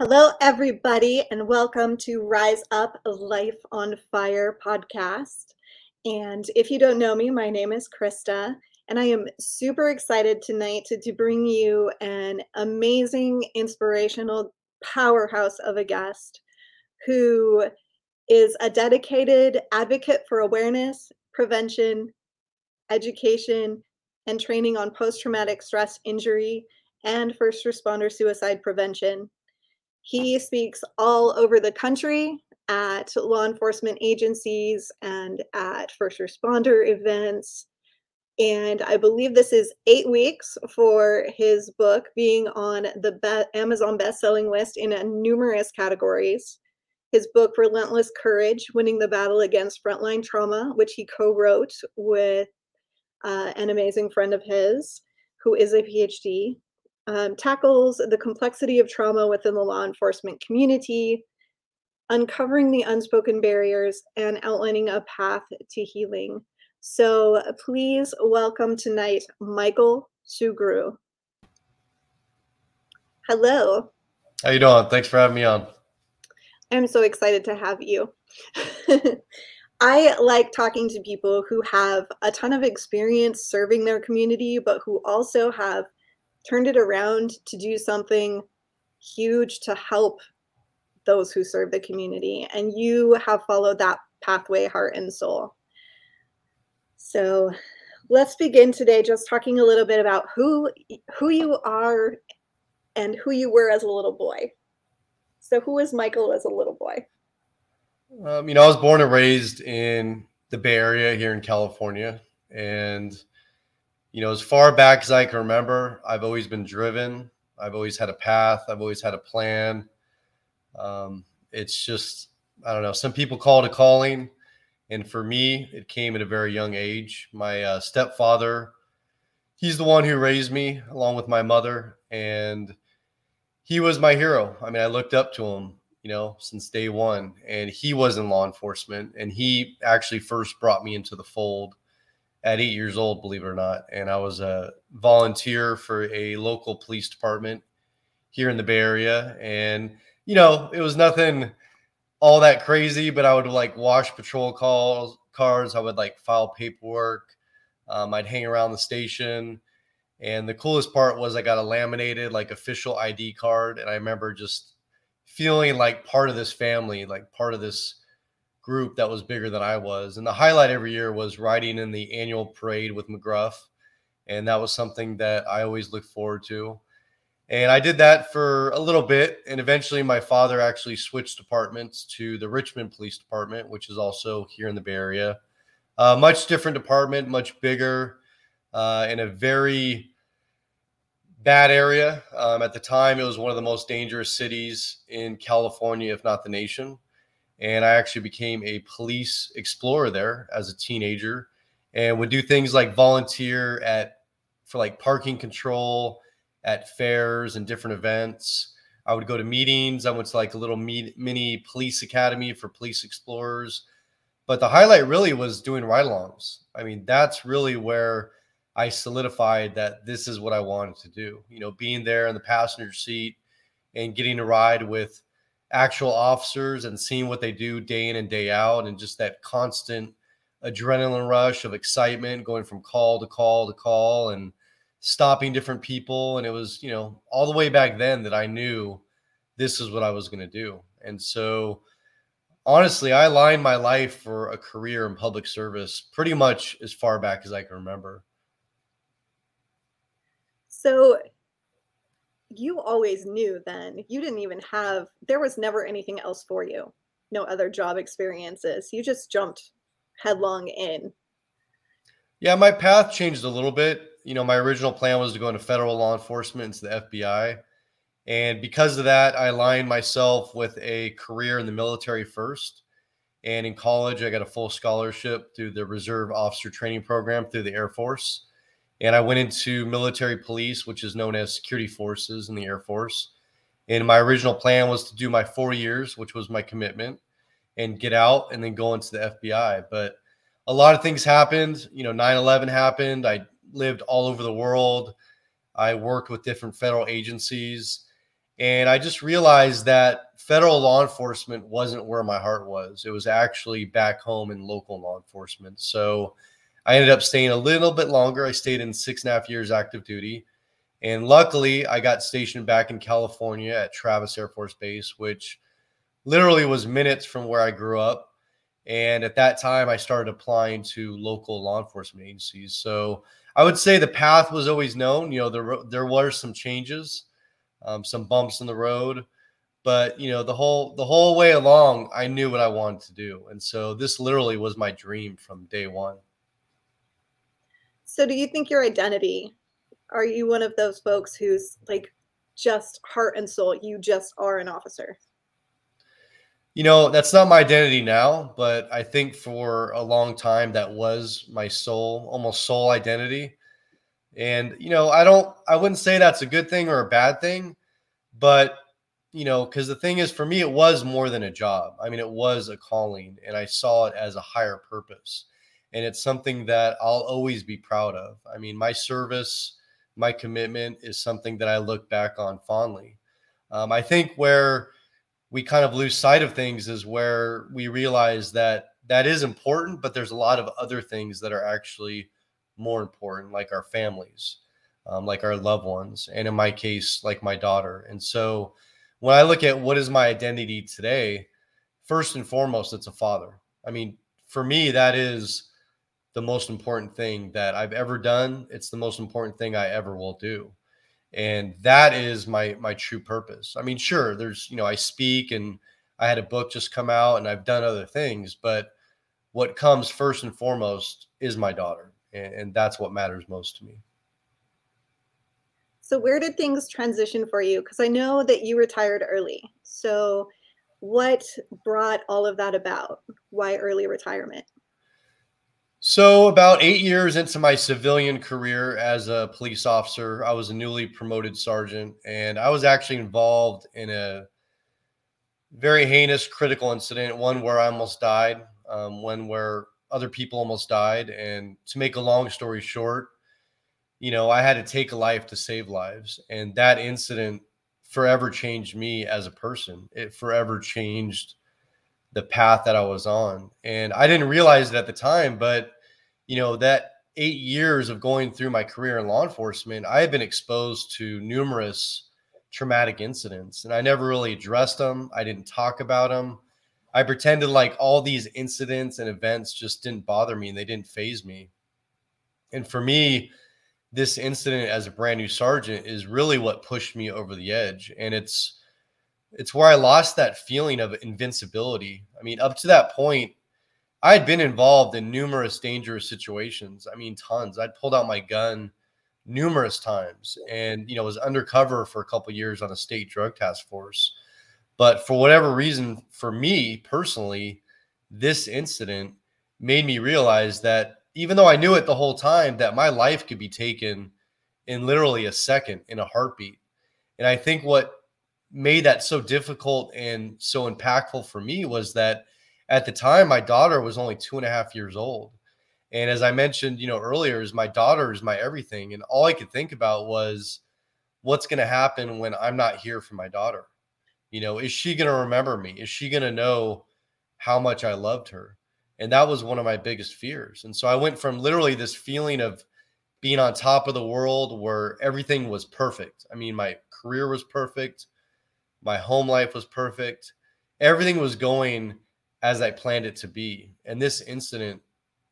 Hello, everybody, and welcome to Rise Up Life on Fire podcast. And if you don't know me, my name is Krista, and I am super excited tonight to, to bring you an amazing, inspirational powerhouse of a guest who is a dedicated advocate for awareness, prevention, education, and training on post traumatic stress injury and first responder suicide prevention. He speaks all over the country at law enforcement agencies and at first responder events. And I believe this is eight weeks for his book being on the be- Amazon best-selling list in numerous categories. His book, Relentless Courage Winning the Battle Against Frontline Trauma, which he co wrote with uh, an amazing friend of his who is a PhD, um, tackles the complexity of trauma within the law enforcement community, uncovering the unspoken barriers, and outlining a path to healing. So please welcome tonight Michael Sugrue. Hello. How you doing? Thanks for having me on. I'm so excited to have you. I like talking to people who have a ton of experience serving their community, but who also have turned it around to do something huge to help those who serve the community. And you have followed that pathway heart and soul. So let's begin today just talking a little bit about who who you are and who you were as a little boy. So who was Michael as a little boy? Um, you know, I was born and raised in the Bay Area here in California. And you know, as far back as I can remember, I've always been driven. I've always had a path. I've always had a plan. Um, it's just, I don't know. Some people call it a calling. And for me, it came at a very young age. My uh, stepfather, he's the one who raised me along with my mother. And he was my hero. I mean, I looked up to him, you know, since day one. And he was in law enforcement. And he actually first brought me into the fold at eight years old, believe it or not. And I was a volunteer for a local police department here in the Bay Area. And, you know, it was nothing all that crazy, but I would like wash patrol calls, cars. I would like file paperwork. Um, I'd hang around the station. And the coolest part was I got a laminated, like official ID card. And I remember just feeling like part of this family, like part of this group that was bigger than I was. And the highlight every year was riding in the annual parade with McGruff. And that was something that I always look forward to. And I did that for a little bit. And eventually, my father actually switched departments to the Richmond Police Department, which is also here in the Bay Area. Uh, much different department, much bigger, uh, in a very bad area. Um, at the time, it was one of the most dangerous cities in California, if not the nation and I actually became a police explorer there as a teenager and would do things like volunteer at for like parking control at fairs and different events. I would go to meetings. I went to like a little mini police academy for police explorers. But the highlight really was doing ride alongs. I mean, that's really where I solidified that this is what I wanted to do. You know, being there in the passenger seat and getting to ride with actual officers and seeing what they do day in and day out and just that constant adrenaline rush of excitement going from call to call to call and stopping different people. And it was you know all the way back then that i knew this is what i was going to do. And so honestly i lined my life for a career in public service pretty much as far back as i can remember. So you always knew then you didn't even have there was never anything else for you. No other job experiences. You just jumped headlong in. Yeah my path changed a little bit. You know my original plan was to go into federal law enforcement into the fbi and because of that i aligned myself with a career in the military first. And in college i got a full scholarship through the reserve officer training program through the air force and I went into military police, which is known as security forces in the Air Force. And my original plan was to do my four years, which was my commitment, and get out and then go into the FBI. But a lot of things happened. You know, 9 11 happened. I lived all over the world. I worked with different federal agencies. And I just realized that federal law enforcement wasn't where my heart was. It was actually back home in local law enforcement. So I ended up staying a little bit longer. I stayed in six and a half years active duty. And luckily, I got stationed back in California at Travis Air Force Base, which literally was minutes from where I grew up. And at that time, I started applying to local law enforcement agencies. So I would say the path was always known. You know, there, there were some changes, um, some bumps in the road, but you know, the whole the whole way along, I knew what I wanted to do, and so this literally was my dream from day one. So, do you think your identity? Are you one of those folks who's like just heart and soul? You just are an officer. You know, that's not my identity now, but I think for a long time that was my soul, almost soul identity. And, you know, I don't, I wouldn't say that's a good thing or a bad thing, but, you know, because the thing is, for me, it was more than a job. I mean, it was a calling, and I saw it as a higher purpose. And it's something that I'll always be proud of. I mean, my service, my commitment is something that I look back on fondly. Um, I think where, we kind of lose sight of things is where we realize that that is important, but there's a lot of other things that are actually more important, like our families, um, like our loved ones, and in my case, like my daughter. And so when I look at what is my identity today, first and foremost, it's a father. I mean, for me, that is the most important thing that I've ever done. It's the most important thing I ever will do. And that is my my true purpose. I mean sure there's you know i speak and i had a book just come out and i've done other things but what comes first and foremost is my daughter and, and that's what matters most to me. So where did things transition for you? Because i know that you retired early. So what brought all of that about? Why early retirement so, about eight years into my civilian career as a police officer, I was a newly promoted sergeant, and I was actually involved in a very heinous, critical incident, one where I almost died, um, one where other people almost died. And to make a long story short, you know, I had to take a life to save lives. And that incident forever changed me as a person. It forever changed the path that I was on. And I didn't realize it at the time, but you know, that eight years of going through my career in law enforcement, I had been exposed to numerous traumatic incidents and I never really addressed them. I didn't talk about them. I pretended like all these incidents and events just didn't bother me and they didn't faze me. And for me, this incident as a brand new sergeant is really what pushed me over the edge. And it's, it's where I lost that feeling of invincibility. I mean, up to that point, I had been involved in numerous dangerous situations. I mean, tons. I'd pulled out my gun numerous times and, you know, was undercover for a couple years on a state drug task force. But for whatever reason, for me personally, this incident made me realize that even though I knew it the whole time, that my life could be taken in literally a second, in a heartbeat. And I think what made that so difficult and so impactful for me was that at the time my daughter was only two and a half years old. And as i mentioned you know earlier is my daughter is my everything. And all i could think about was what's going to happen when i'm not here for my daughter? You know is she going to remember me? Is she going to know how much i loved her? And that was one of my biggest fears. And so i went from literally this feeling of being on top of the world where everything was perfect. I mean my career was perfect my home life was perfect everything was going as I planned it to be. And this incident,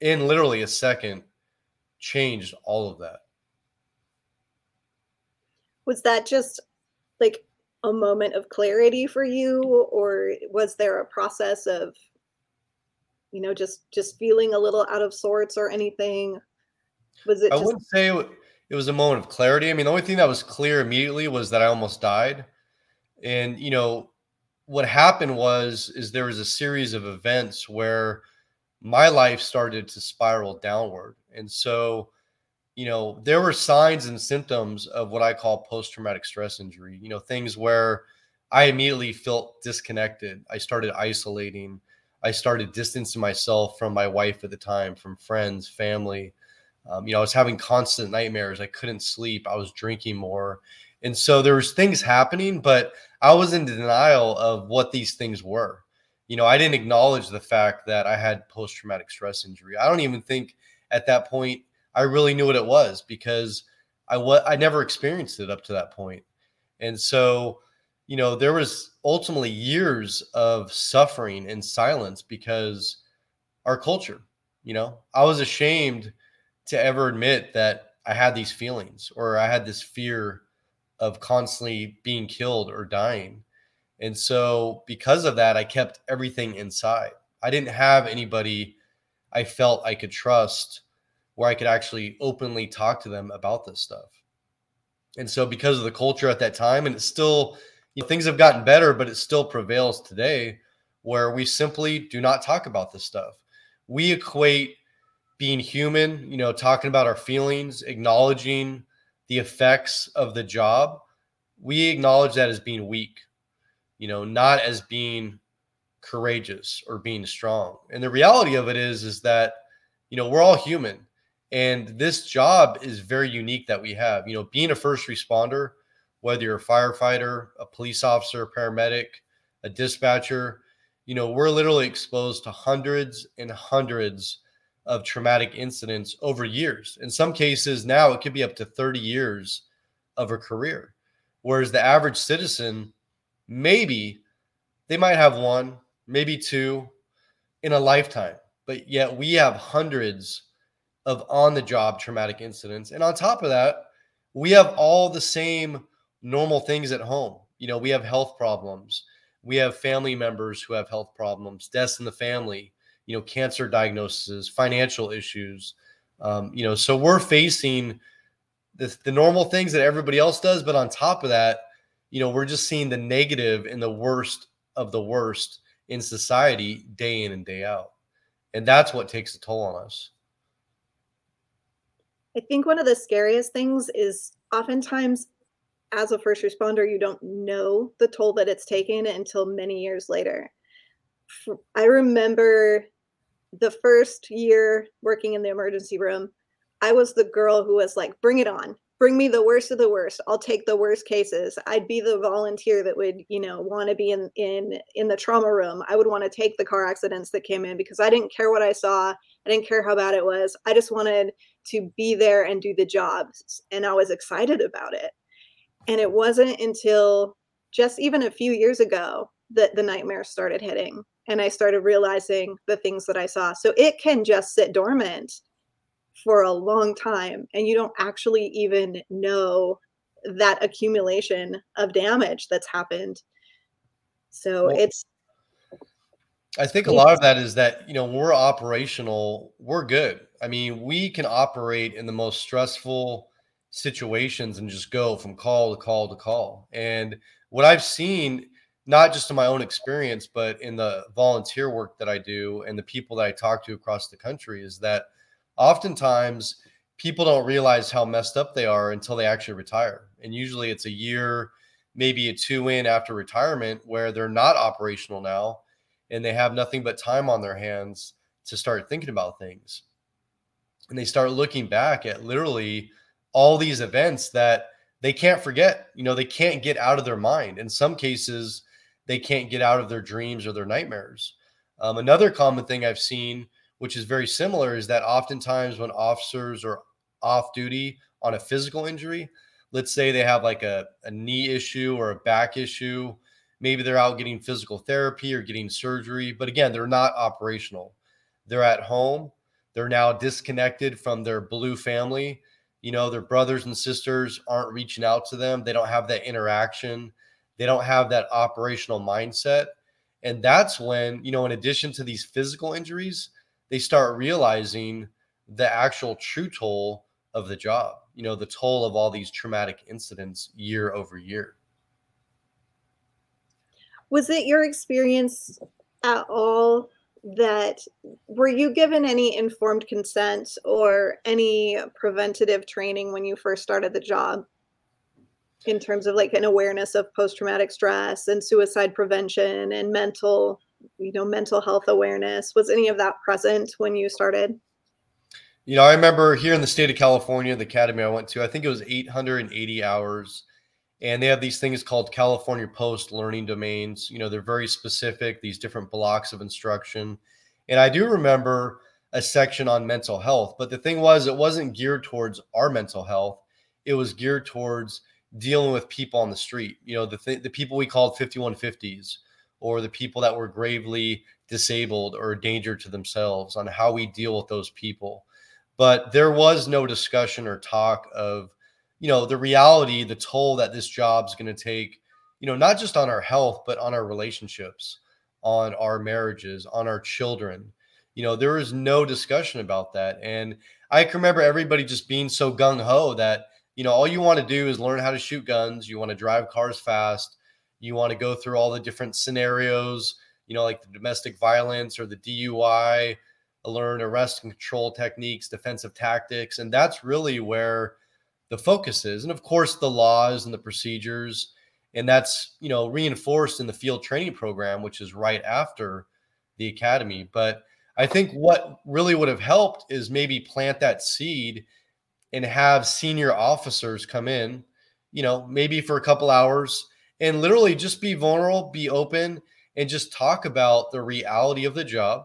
in literally a second, changed all of that. Was that just like a moment of clarity for you, or was there a process of, you know, just just feeling a little out of sorts or anything? Was it? I just- wouldn't say it was a moment of clarity. I mean, the only thing that was clear immediately was that I almost died, and you know, what happened was is there was a series of events where my life started to spiral downward. And so you know there were signs and symptoms of what i call post-traumatic stress injury you know things where i immediately felt disconnected. I started isolating. I started distancing myself from my wife at the time from friends family. Um, you know i was having constant nightmares. I couldn't sleep. I was drinking more. And so there was things happening, but I was in denial of what these things were. You know, I didn't acknowledge the fact that I had post traumatic stress injury. I don't even think at that point I really knew what it was because I was I never experienced it up to that point. And so, you know, there was ultimately years of suffering and silence because our culture, you know, I was ashamed to ever admit that I had these feelings or I had this fear of constantly being killed or dying. And so, because of that, I kept everything inside. I didn't have anybody I felt I could trust where I could actually openly talk to them about this stuff. And so, because of the culture at that time, and it's still, you know, things have gotten better, but it still prevails today where we simply do not talk about this stuff. We equate being human, you know, talking about our feelings, acknowledging the effects of the job, we acknowledge that as being weak, you know, not as being courageous or being strong. And the reality of it is, is that, you know, we're all human and this job is very unique that we have. You know, being a first responder, whether you're a firefighter, a police officer, a paramedic, a dispatcher, you know, we're literally exposed to hundreds and hundreds of traumatic incidents over years. In some cases, now it could be up to 30 years of a career. Whereas the average citizen, maybe they might have one, maybe two in a lifetime, but yet we have hundreds of on the job traumatic incidents. And on top of that, we have all the same normal things at home. You know, we have health problems. We have family members who have health problems, deaths in the family, you know, cancer diagnoses, financial issues. Um, you know, so we're facing the, the normal things that everybody else does. But on top of that, you know, we're just seeing the negative and the worst of the worst in society day in and day out. And that's what takes a toll on us. I think one of the scariest things is oftentimes as a first responder, you don't know the toll that it's taken until many years later. I remember the first year working in the emergency room, I was the girl who was like, bring it on. Bring me the worst of the worst. I'll take the worst cases. I'd be the volunteer that would, you know, want to be in in in the trauma room. I would want to take the car accidents that came in because I didn't care what I saw. I didn't care how bad it was. I just wanted to be there and do the job. And I was excited about it. And it wasn't until just even a few years ago that the nightmares started hitting and I started realizing the things that I saw. So it can just sit dormant for a long time and you don't actually even know that accumulation of damage that's happened. So well, it's I think a lot of that is that, you know, we're operational, we're good. I mean, we can operate in the most stressful situations and just go from call to call to call. And what I've seen not just in my own experience, but in the volunteer work that I do and the people that I talk to across the country is that oftentimes people don't realize how messed up they are until they actually retire. And usually it's a year, maybe a two in after retirement where they're not operational now and they have nothing but time on their hands to start thinking about things. And they start looking back at literally all these events that they can't forget. You know, they can't get out of their mind. In some cases, they can't get out of their dreams or their nightmares. Um, another common thing I've seen, which is very similar, is that oftentimes when officers are off duty on a physical injury, let's say they have like a, a knee issue or a back issue, maybe they're out getting physical therapy or getting surgery, but again, they're not operational. They're at home. They're now disconnected from their blue family. You know, their brothers and sisters aren't reaching out to them. They don't have that interaction they don't have that operational mindset. And that's when, you know, in addition to these physical injuries, they start realizing the actual true toll of the job, you know, the toll of all these traumatic incidents year over year. Was it your experience at all that were you given any informed consent or any preventative training when you first started the job? In terms of like an awareness of post-traumatic stress and suicide prevention and mental you know mental health awareness was any of that present when you started you know i remember here in the state of california the academy i went to i think it was 880 hours and they have these things called California Post learning domains. You know, they're very specific, these different blocks of instruction. And I do remember a section on mental health, but the thing was, it wasn't geared towards our mental health. It was geared towards dealing with people on the street. You know, the th- the people we called 5150s, or the people that were gravely disabled or a danger to themselves, on how we deal with those people. But there was no discussion or talk of you know the reality the toll that this job's going to take you know not just on our health but on our relationships on our marriages on our children you know there was no discussion about that and i can remember everybody just being so gung-ho that you know all you want to do is learn how to shoot guns you want to drive cars fast you want to go through all the different scenarios you know like the domestic violence or the dui learn arrest and control techniques defensive tactics and that's really where the focus is. And of course, the laws and the procedures. And that's, you know, reinforced in the field training program, which is right after the academy. But I think what really would have helped is maybe plant that seed and have senior officers come in, you know, maybe for a couple hours and literally just be vulnerable, be open, and just talk about the reality of the job,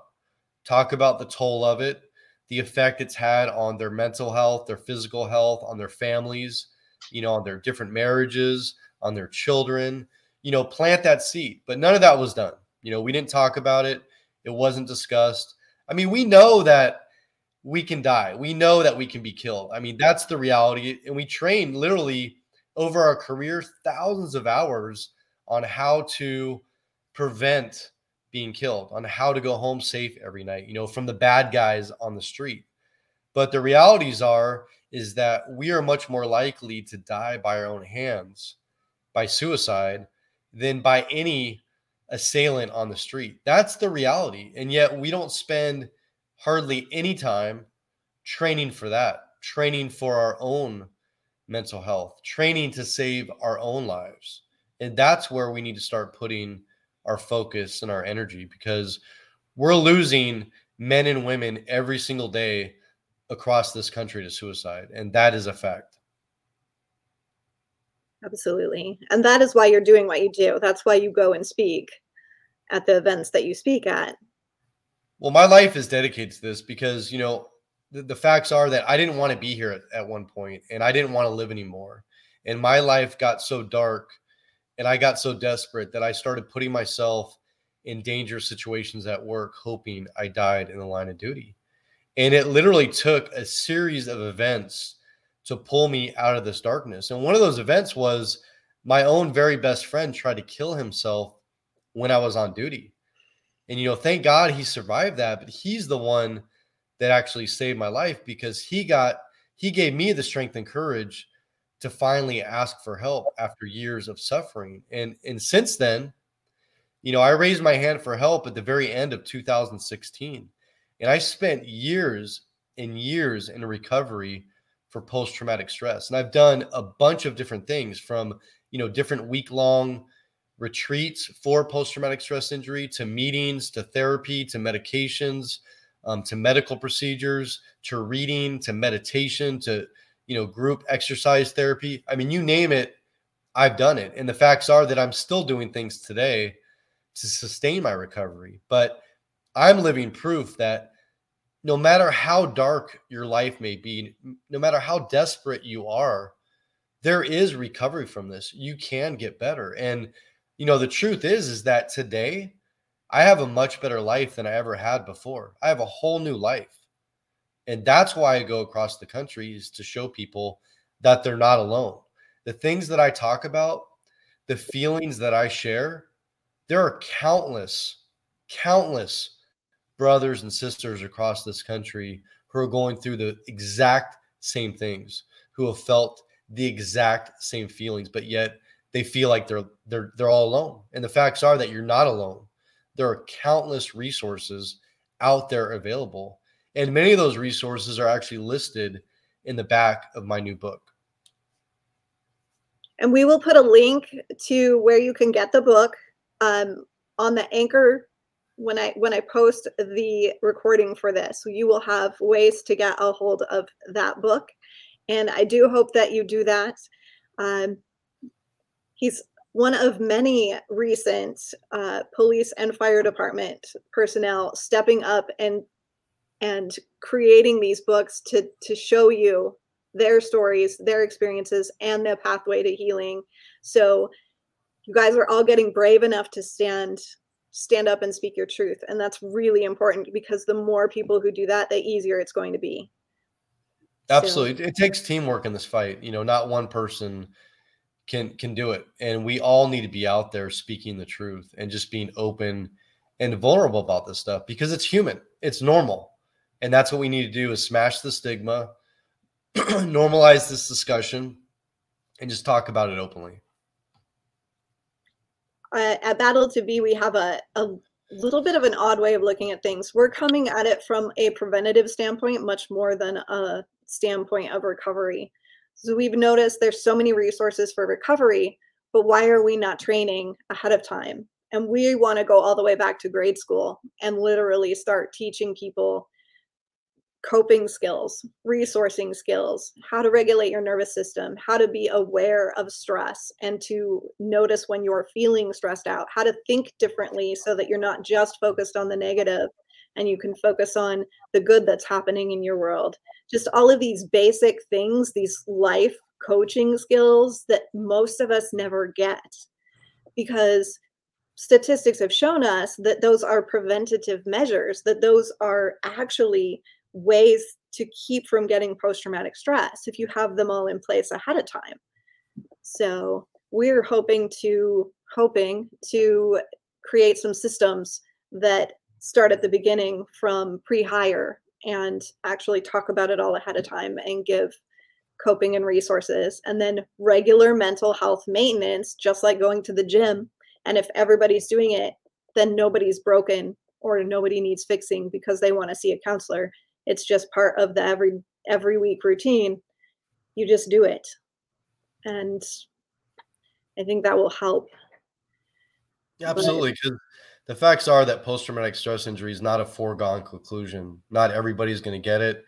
talk about the toll of it, the effect it's had on their mental health, their physical health, on their families, you know, on their different marriages, on their children, you know, plant that seed. But none of that was done. You know, we didn't talk about it, it wasn't discussed. I mean, we know that we can die, we know that we can be killed. I mean, that's the reality. And we train literally over our career thousands of hours on how to prevent being killed, on how to go home safe every night, you know, from the bad guys on the street. But the realities are is that we are much more likely to die by our own hands, by suicide, than by any assailant on the street. That's the reality. And yet we don't spend hardly any time training for that, training for our own mental health, training to save our own lives. And that's where we need to start putting our focus and our energy because we're losing men and women every single day across this country to suicide and that is a fact. Absolutely. And that is why you're doing what you do. That's why you go and speak at the events that you speak at well my life is dedicated to this because you know the, the facts are that i didn't want to be here at, at one point and i didn't want to live anymore and my life got so dark and I got so desperate that I started putting myself in dangerous situations at work, hoping I died in the line of duty. And it literally took a series of events to pull me out of this darkness. And one of those events was my own very best friend tried to kill himself when I was on duty. And, you know, thank God he survived that, but he's the one that actually saved my life because he got, he gave me the strength and courage to finally ask for help after years of suffering. And and since then, you know, I raised my hand for help at the very end of 2016. And I spent years and years in recovery for post traumatic stress. And I've done a bunch of different things from, you know, different week long retreats for post traumatic stress injury to meetings to therapy to medications um, to medical procedures to reading to meditation to you know, group exercise therapy. I mean, you name it, I've done it. And the facts are that I'm still doing things today to sustain my recovery. But I'm living proof that no matter how dark your life may be, no matter how desperate you are, there is recovery from this. You can get better. And you know, the truth is is that today I have a much better life than I ever had before. I have a whole new life. And that's why I go across the country is to show people that they're not alone. The things that I talk about, the feelings that I share, there are countless, countless brothers and sisters across this country who are going through the exact same things, who have felt the exact same feelings, but yet they feel like they're they're they're all alone. And the facts are that you're not alone. There are countless resources out there available and many of those resources are actually listed in the back of my new book. And we will put a link to where you can get the book um, on the anchor when I when I post the recording for this. You will have ways to get a hold of that book, and I do hope that you do that. Um, he's one of many recent uh, police and fire department personnel stepping up and and creating these books to to show you their stories, their experiences, and their pathway to healing. So you guys are all getting brave enough to stand stand up and speak your truth and that's really important because the more people who do that the easier it's going to be absolutely so. it takes teamwork in this fight you know not one person can can do it and we all need to be out there speaking the truth and just being open and vulnerable about this stuff because it's human it's normal and that's what we need to do is smash the stigma normalize this discussion and just talk about it openly uh, at Battle to Be, we have a, a little bit of an odd way of looking at things. We're coming at it from a preventative standpoint, much more than a standpoint of recovery. So we've noticed there's so many resources for recovery, but why are we not training ahead of time? And we want to go all the way back to grade school and literally start teaching people coping skills, resourcing skills, how to regulate your nervous system, how to be aware of stress and to notice when you're feeling stressed out, how to think differently so that you're not just focused on the negative and you can focus on the good that's happening in your world. Just all of these basic things, these life coaching skills that most of us never get because statistics have shown us that those are preventative measures, that those are actually ways to keep from getting post traumatic stress if you have them all in place ahead of time. So we're hoping to hoping to create some systems that start at the beginning from pre-hire and actually talk about it all ahead of time and give coping and resources. And then regular mental health maintenance just like going to the gym. And if everybody's doing it then nobody's broken or nobody needs fixing because they want to see a counselor. It's just part of the every every week routine. You just do it. And i think that will help. Yeah, absolutely the facts are that post-traumatic stress injury is not a foregone conclusion. Not everybody's going to get it.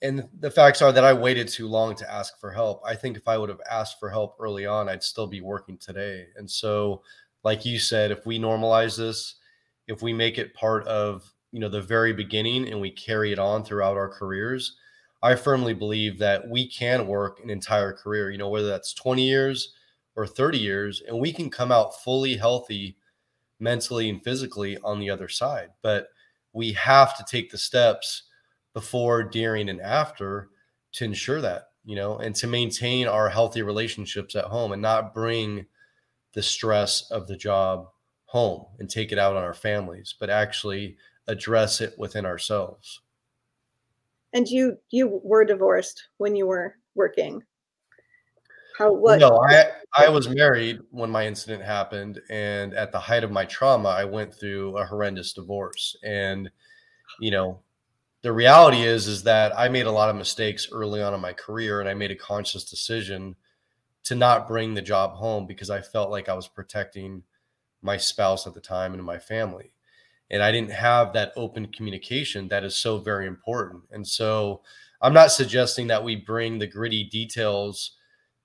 And the facts are that i waited too long to ask for help. I think if i would have asked for help early on i'd still be working today. And so like you said if we normalize this if we make it part of you know the very beginning and we carry it on throughout our careers i firmly believe that we can work an entire career you know whether that's 20 years or 30 years and we can come out fully healthy mentally and physically on the other side but we have to take the steps before during and after to ensure that you know and to maintain our healthy relationships at home and not bring the stress of the job home and take it out on our families but actually address it within ourselves. And you you were divorced when you were working. How what No, I I was married when my incident happened and at the height of my trauma I went through a horrendous divorce and you know the reality is is that I made a lot of mistakes early on in my career and I made a conscious decision to not bring the job home because I felt like I was protecting my spouse at the time and my family and I didn't have that open communication that is so very important. And so I'm not suggesting that we bring the gritty details,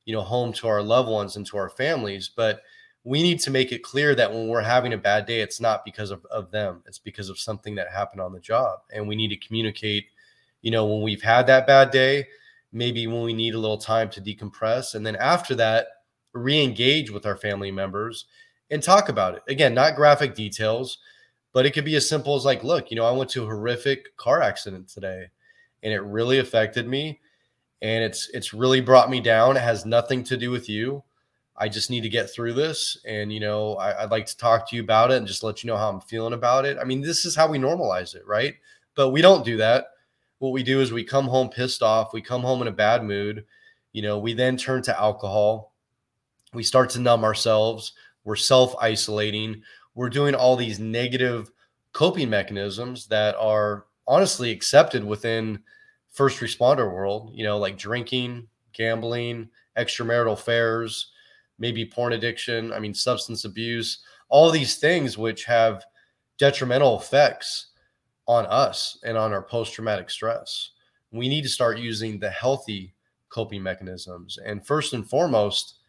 you know, home to our loved ones and to our families, but we need to make it clear that when we're having a bad day, it's not because of, of them. It's because of something that happened on the job. And we need to communicate, you know, when we've had that bad day, maybe when we need a little time to decompress. And then after that, re-engage with our family members and talk about it. Again, not graphic details, but it could be as simple as like, look, you know, I went to a horrific car accident today and it really affected me and it's it's really brought me down. It has nothing to do with you. I just need to get through this. And, you know, I, would like to talk to you about it and just let you know how I'm feeling about it. I mean, this is how we normalize it, right? But we don't do that. What we do is we come home pissed off, we come home in a bad mood. You know, we then turn to alcohol. We start to numb ourselves. We're self isolating we're doing all these negative coping mechanisms that are honestly accepted within first responder world you know like drinking gambling extramarital affairs maybe porn addiction i mean substance abuse all these things which have detrimental effects on us and on our post-traumatic stress we need to start using the healthy coping mechanisms and first and foremost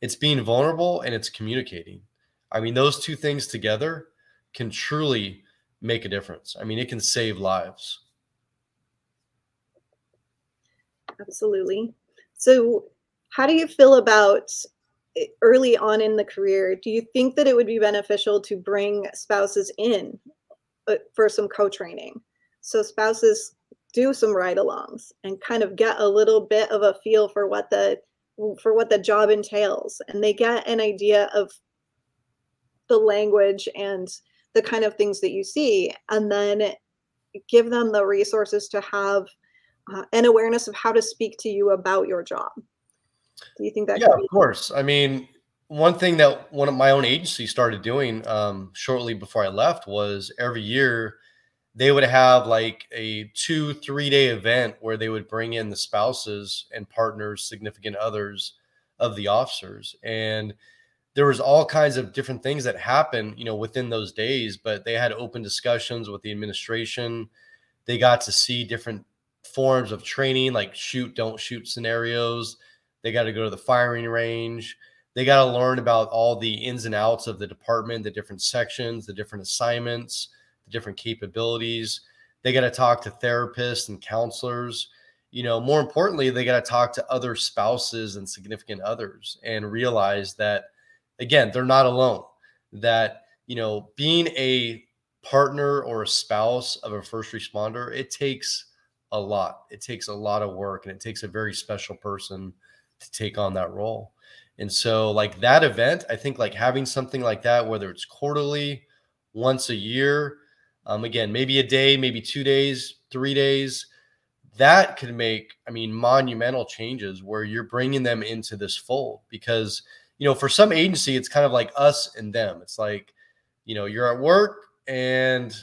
it's being vulnerable and it's communicating. I mean, those two things together can truly make a difference. I mean, it can save lives. Absolutely. So, how do you feel about eh, early on in the career? Do you think that it would be beneficial to bring spouses in uh, for some co training? So, spouses do some ride alongs and kind of get a little bit of a feel for what the for what the job entails and they get an idea of the language and the kind of things that you see and then give them the resources to have uh, an awareness of how to speak to you about your job do you think that yeah of course i mean one thing that one of my own agency started doing um, shortly before i left was every year they would have like a two, three day event where they would bring in the spouses and partners, significant others of the officers. And there was all kinds of different things that happened, you know, within those days, but they had open discussions with the administration. They got to see different forms of training, like shoot, don't shoot scenarios. They got to go to the firing range. They got to learn about all the ins and outs of the department, the different sections, the different assignments the different capabilities. They got to talk to therapists and counselors. You know, more importantly, they got to talk to other spouses and significant others and realize that, again, they're not alone. That, you know, being a partner or a spouse of a first responder, it takes a lot. It takes a lot of work and it takes a very special person to take on that role. And so, like that event, I think like having something like that, whether it's quarterly, once a year, um, again, maybe a day, maybe two days, three days. That could make, I mean, monumental changes where you're bringing them into this fold because, you know, for some agency, it's kind of like us and them. It's like, you know, you're at work and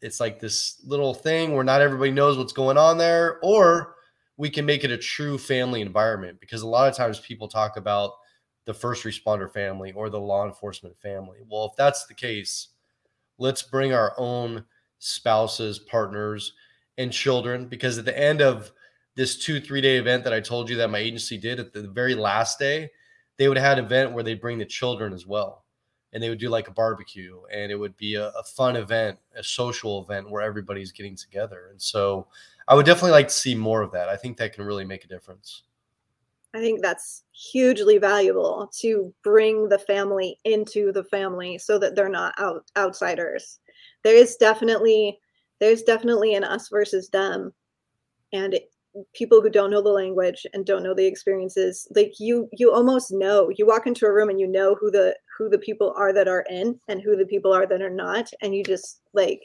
it's like this little thing where not everybody knows what's going on there, or we can make it a true family environment because a lot of times people talk about the first responder family or the law enforcement family. Well, if that's the case, let's bring our own spouses, partners, and children because at the end of this two, three day event that I told you that my agency did at the very last day, they would have had an event where they bring the children as well. And they would do like a barbecue and it would be a, a fun event, a social event where everybody's getting together. And so I would definitely like to see more of that. I think that can really make a difference. I think that's hugely valuable to bring the family into the family so that they're not out, outsiders. There is definitely there's definitely an us versus them and it, people who don't know the language and don't know the experiences like you you almost know you walk into a room and you know who the who the people are that are in and who the people are that are not. And you just like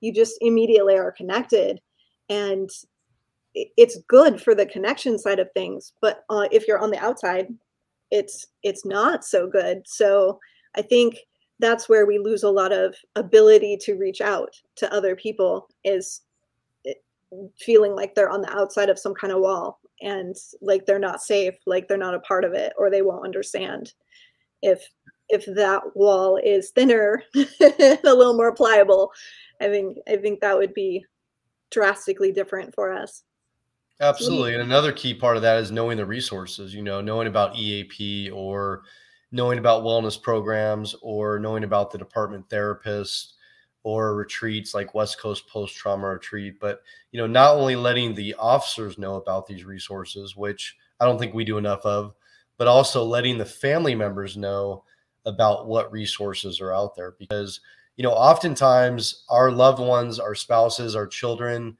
you just immediately are connected. And it's good for the connection side of things but uh, if you're on the outside it's it's not so good. So i think that's where we lose a lot of ability to reach out to other people is feeling like they're on the outside of some kind of wall and like they're not safe like they're not a part of it or they won't understand if if that wall is thinner a little more pliable i think i think that would be drastically different for us Absolutely. And another key part of that is knowing the resources, you know, knowing about EAP or knowing about wellness programs or knowing about the department therapist or retreats like West Coast Post Trauma Retreat. But, you know, not only letting the officers know about these resources, which I don't think we do enough of, but also letting the family members know about what resources are out there because, you know, oftentimes our loved ones, our spouses, our children,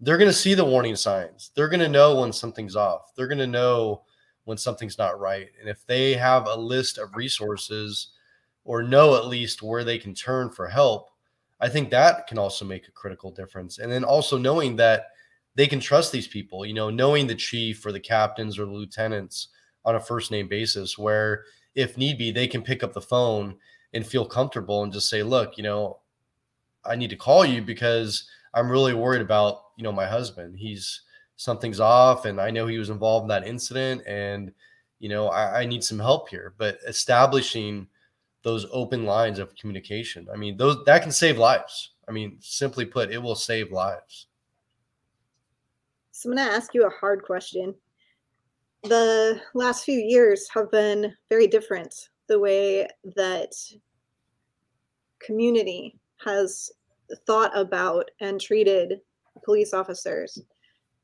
they're going to see the warning signs. They're going to know when something's off. They're going to know when something's not right. And if they have a list of resources or know at least where they can turn for help, I think that can also make a critical difference. And then also knowing that they can trust these people, you know, knowing the chief or the captains or the lieutenants on a first name basis, where if need be, they can pick up the phone and feel comfortable and just say, look, you know, I need to call you because I'm really worried about, you know, my husband. He's something's off and I know he was involved in that incident and, you know, I, I need some help here. But establishing those open lines of communication, I mean, those that can save lives. I mean, simply put, it will save lives. So I'm going to ask you a hard question. The last few years have been very different. The way that community has thought about and treated police officers.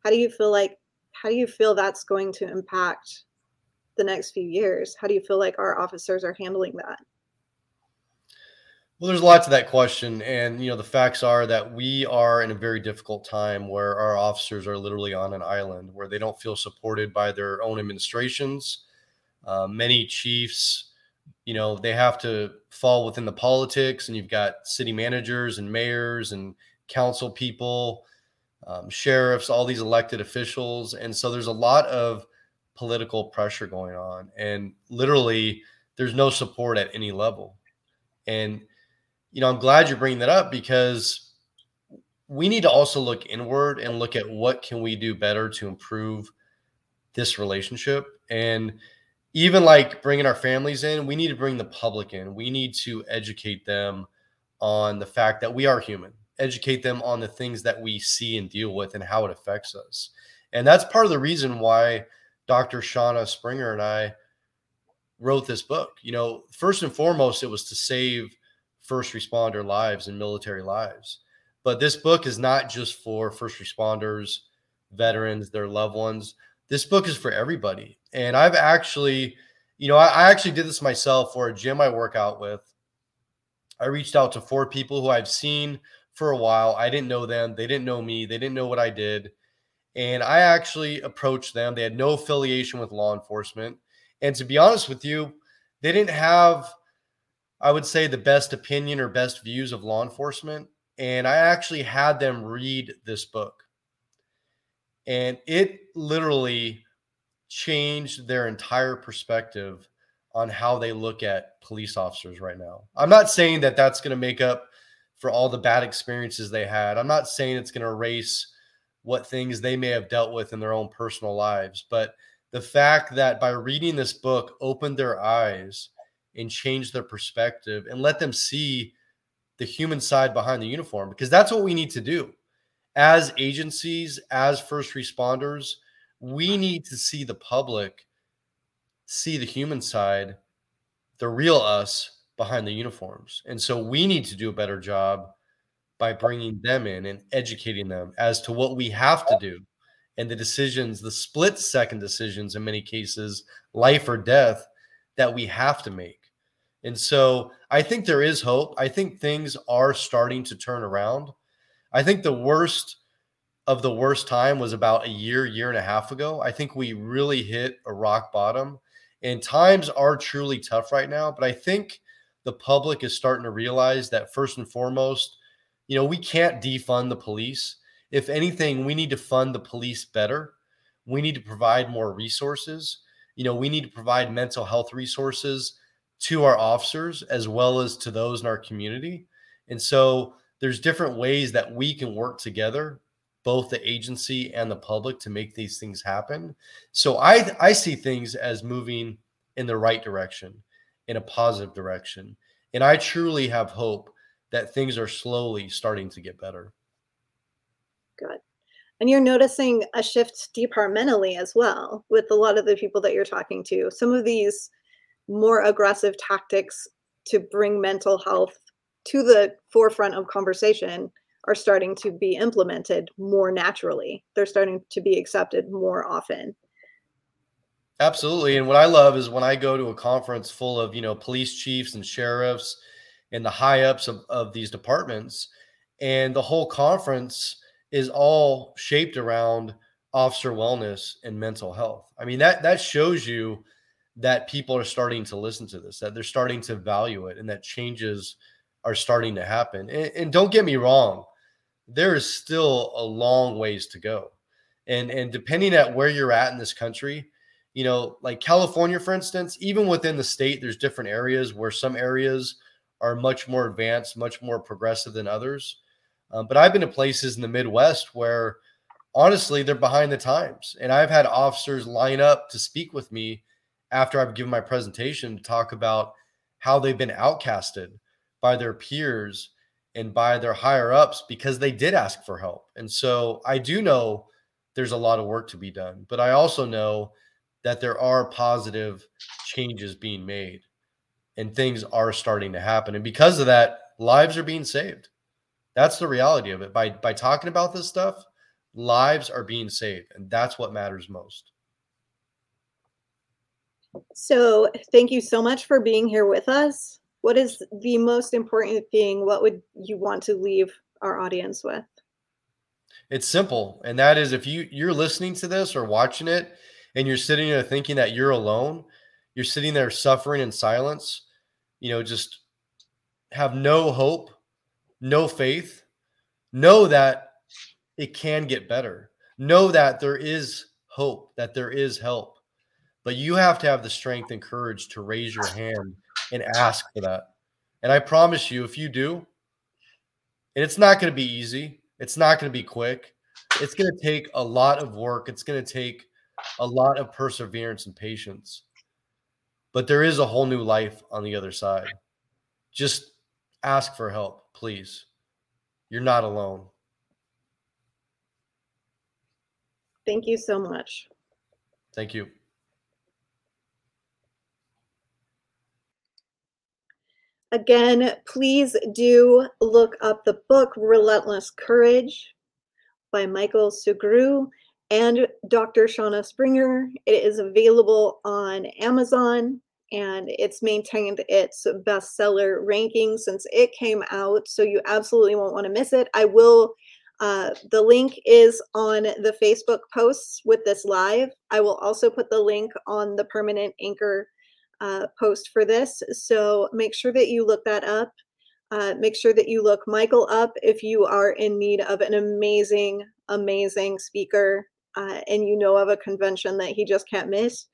How do you feel like how do you feel that's going to impact the next few years? How do you feel like our officers are handling that? Well, there's a lot to that question. And, you know, the facts are that we are in a very difficult time where our officers are literally on an island where they don't feel supported by their own administrations. Uh, many chiefs, you know, they have to fall within the politics, and you've got city managers and mayors and council people, um, sheriffs, all these elected officials. And so there's a lot of political pressure going on. And literally, there's no support at any level. And, you know, I'm glad you're bringing that up because we need to also look inward and look at what can we do better to improve this relationship. And, even like bringing our families in, we need to bring the public in. We need to educate them on the fact that we are human, educate them on the things that we see and deal with and how it affects us. And that's part of the reason why Dr. Shauna Springer and I wrote this book. You know, first and foremost, it was to save first responder lives and military lives. But this book is not just for first responders, veterans, their loved ones. This book is for everybody. And I've actually, you know, I, I actually did this myself for a gym I work out with. I reached out to four people who I've seen for a while. I didn't know them. They didn't know me. They didn't know what I did. And I actually approached them. They had no affiliation with law enforcement. And to be honest with you, they didn't have, I would say, the best opinion or best views of law enforcement. And I actually had them read this book. And it literally changed their entire perspective on how they look at police officers right now. I'm not saying that that's going to make up for all the bad experiences they had. I'm not saying it's going to erase what things they may have dealt with in their own personal lives, but the fact that by reading this book opened their eyes and change their perspective and let them see the human side behind the uniform because that's what we need to do as agencies as first responders we need to see the public see the human side, the real us behind the uniforms. And so we need to do a better job by bringing them in and educating them as to what we have to do and the decisions, the split second decisions in many cases, life or death, that we have to make. And so I think there is hope. I think things are starting to turn around. I think the worst of the worst time was about a year, year and a half ago. I think we really hit a rock bottom. And times are truly tough right now. But I think the public is starting to realize that first and foremost, you know, we can't defund the police. If anything, we need to fund the police better. We need to provide more resources. You know, we need to provide mental health resources to our officers as well as to those in our community. And so there's different ways that we can work together both the agency and the public to make these things happen. So I I see things as moving in the right direction, in a positive direction. And I truly have hope that things are slowly starting to get better. Good. And you're noticing a shift departmentally as well with a lot of the people that you're talking to. Some of these more aggressive tactics to bring mental health to the forefront of conversation are starting to be implemented more naturally. They're starting to be accepted more often. Absolutely. And what I love is when I go to a conference full of, you know, police chiefs and sheriffs and the high ups of, of these departments, and the whole conference is all shaped around officer wellness and mental health. I mean, that that shows you that people are starting to listen to this, that they're starting to value it, and that changes are starting to happen. And, and don't get me wrong, there is still a long ways to go. And and depending at where you're at in this country, you know, like California, for instance, even within the state, there's different areas where some areas are much more advanced, much more progressive than others. Um, but I've been to places in the Midwest where honestly they're behind the times. And I've had officers line up to speak with me after I've given my presentation to talk about how they've been outcasted by their peers and by their higher ups because they did ask for help. And so I do know there's a lot of work to be done, but I also know that there are positive changes being made and things are starting to happen. And because of that, lives are being saved. That's the reality of it. By by talking about this stuff, lives are being saved, and that's what matters most. So, thank you so much for being here with us. What is the most important thing? What would you want to leave our audience with? It's simple, and that is if you you're listening to this or watching it and you're sitting there thinking that you're alone, you're sitting there suffering in silence, you know, just have no hope, no faith, know that it can get better. Know that there is hope, that there is help. But you have to have the strength and courage to raise your hand and ask for that. And I promise you, if you do, and it's not going to be easy, it's not going to be quick. It's going to take a lot of work. It's going to take a lot of perseverance and patience. But there is a whole new life on the other side. Just ask for help, please. You're not alone. Thank you so much. Thank you. Again, please do look up the book Relentless Courage by Michael Sugrue and Dr. Shauna Springer. It is available on Amazon and it's maintained its bestseller ranking since it came out. So you absolutely won't want to miss it. I will. Uh, the link is on the Facebook posts with this live. I will also put the link on the permanent anchor uh, post for this. So make sure that you look that up. Uh, make sure that you look Michael up if you are in need of an amazing, amazing speaker uh, and you know of a convention that he just can't miss.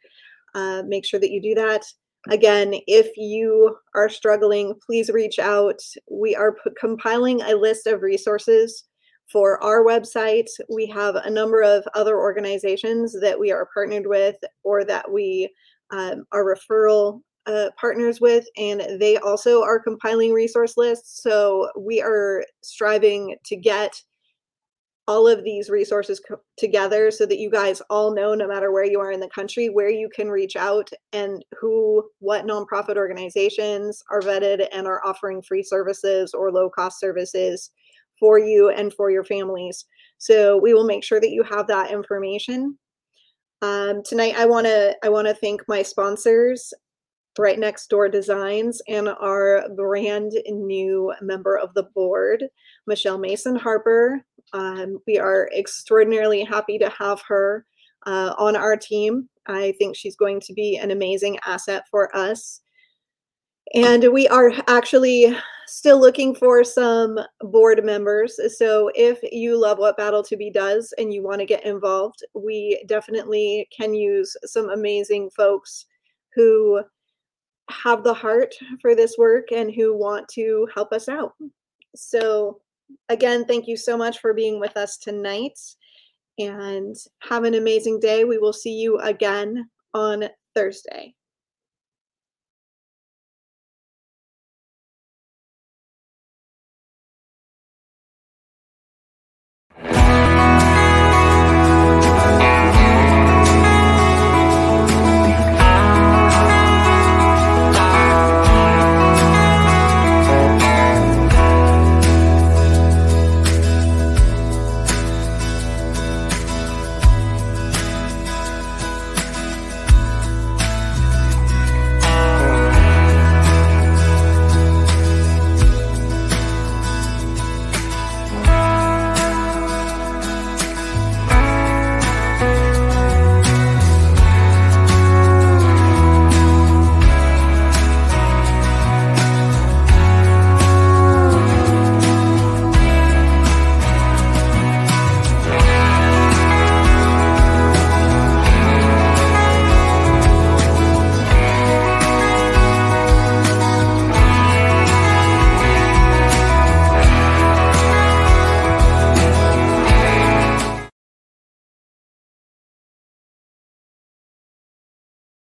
Uh, make sure that you do that. Again, if you are struggling, please reach out. We are p- compiling a list of resources for our website. We have a number of other organizations that we are partnered with or that we um, are referral uh, partners with, and they also are compiling resource lists. So we are striving to get all of these resources co- together so that you guys all know no matter where you are in the country where you can reach out and who what nonprofit organizations are vetted and are offering free services or low cost services for you and for your families so we will make sure that you have that information um, tonight i want to i want to thank my sponsors right next door designs and our brand new member of the board michelle mason harper um, we are extraordinarily happy to have her uh, on our team. I think she's going to be an amazing asset for us. And we are actually still looking for some board members. So if you love what Battle to Be does and you want to get involved, we definitely can use some amazing folks who have the heart for this work and who want to help us out. So again, thank you so much for being with us tonight and have an amazing day. We will see you again on Thursday.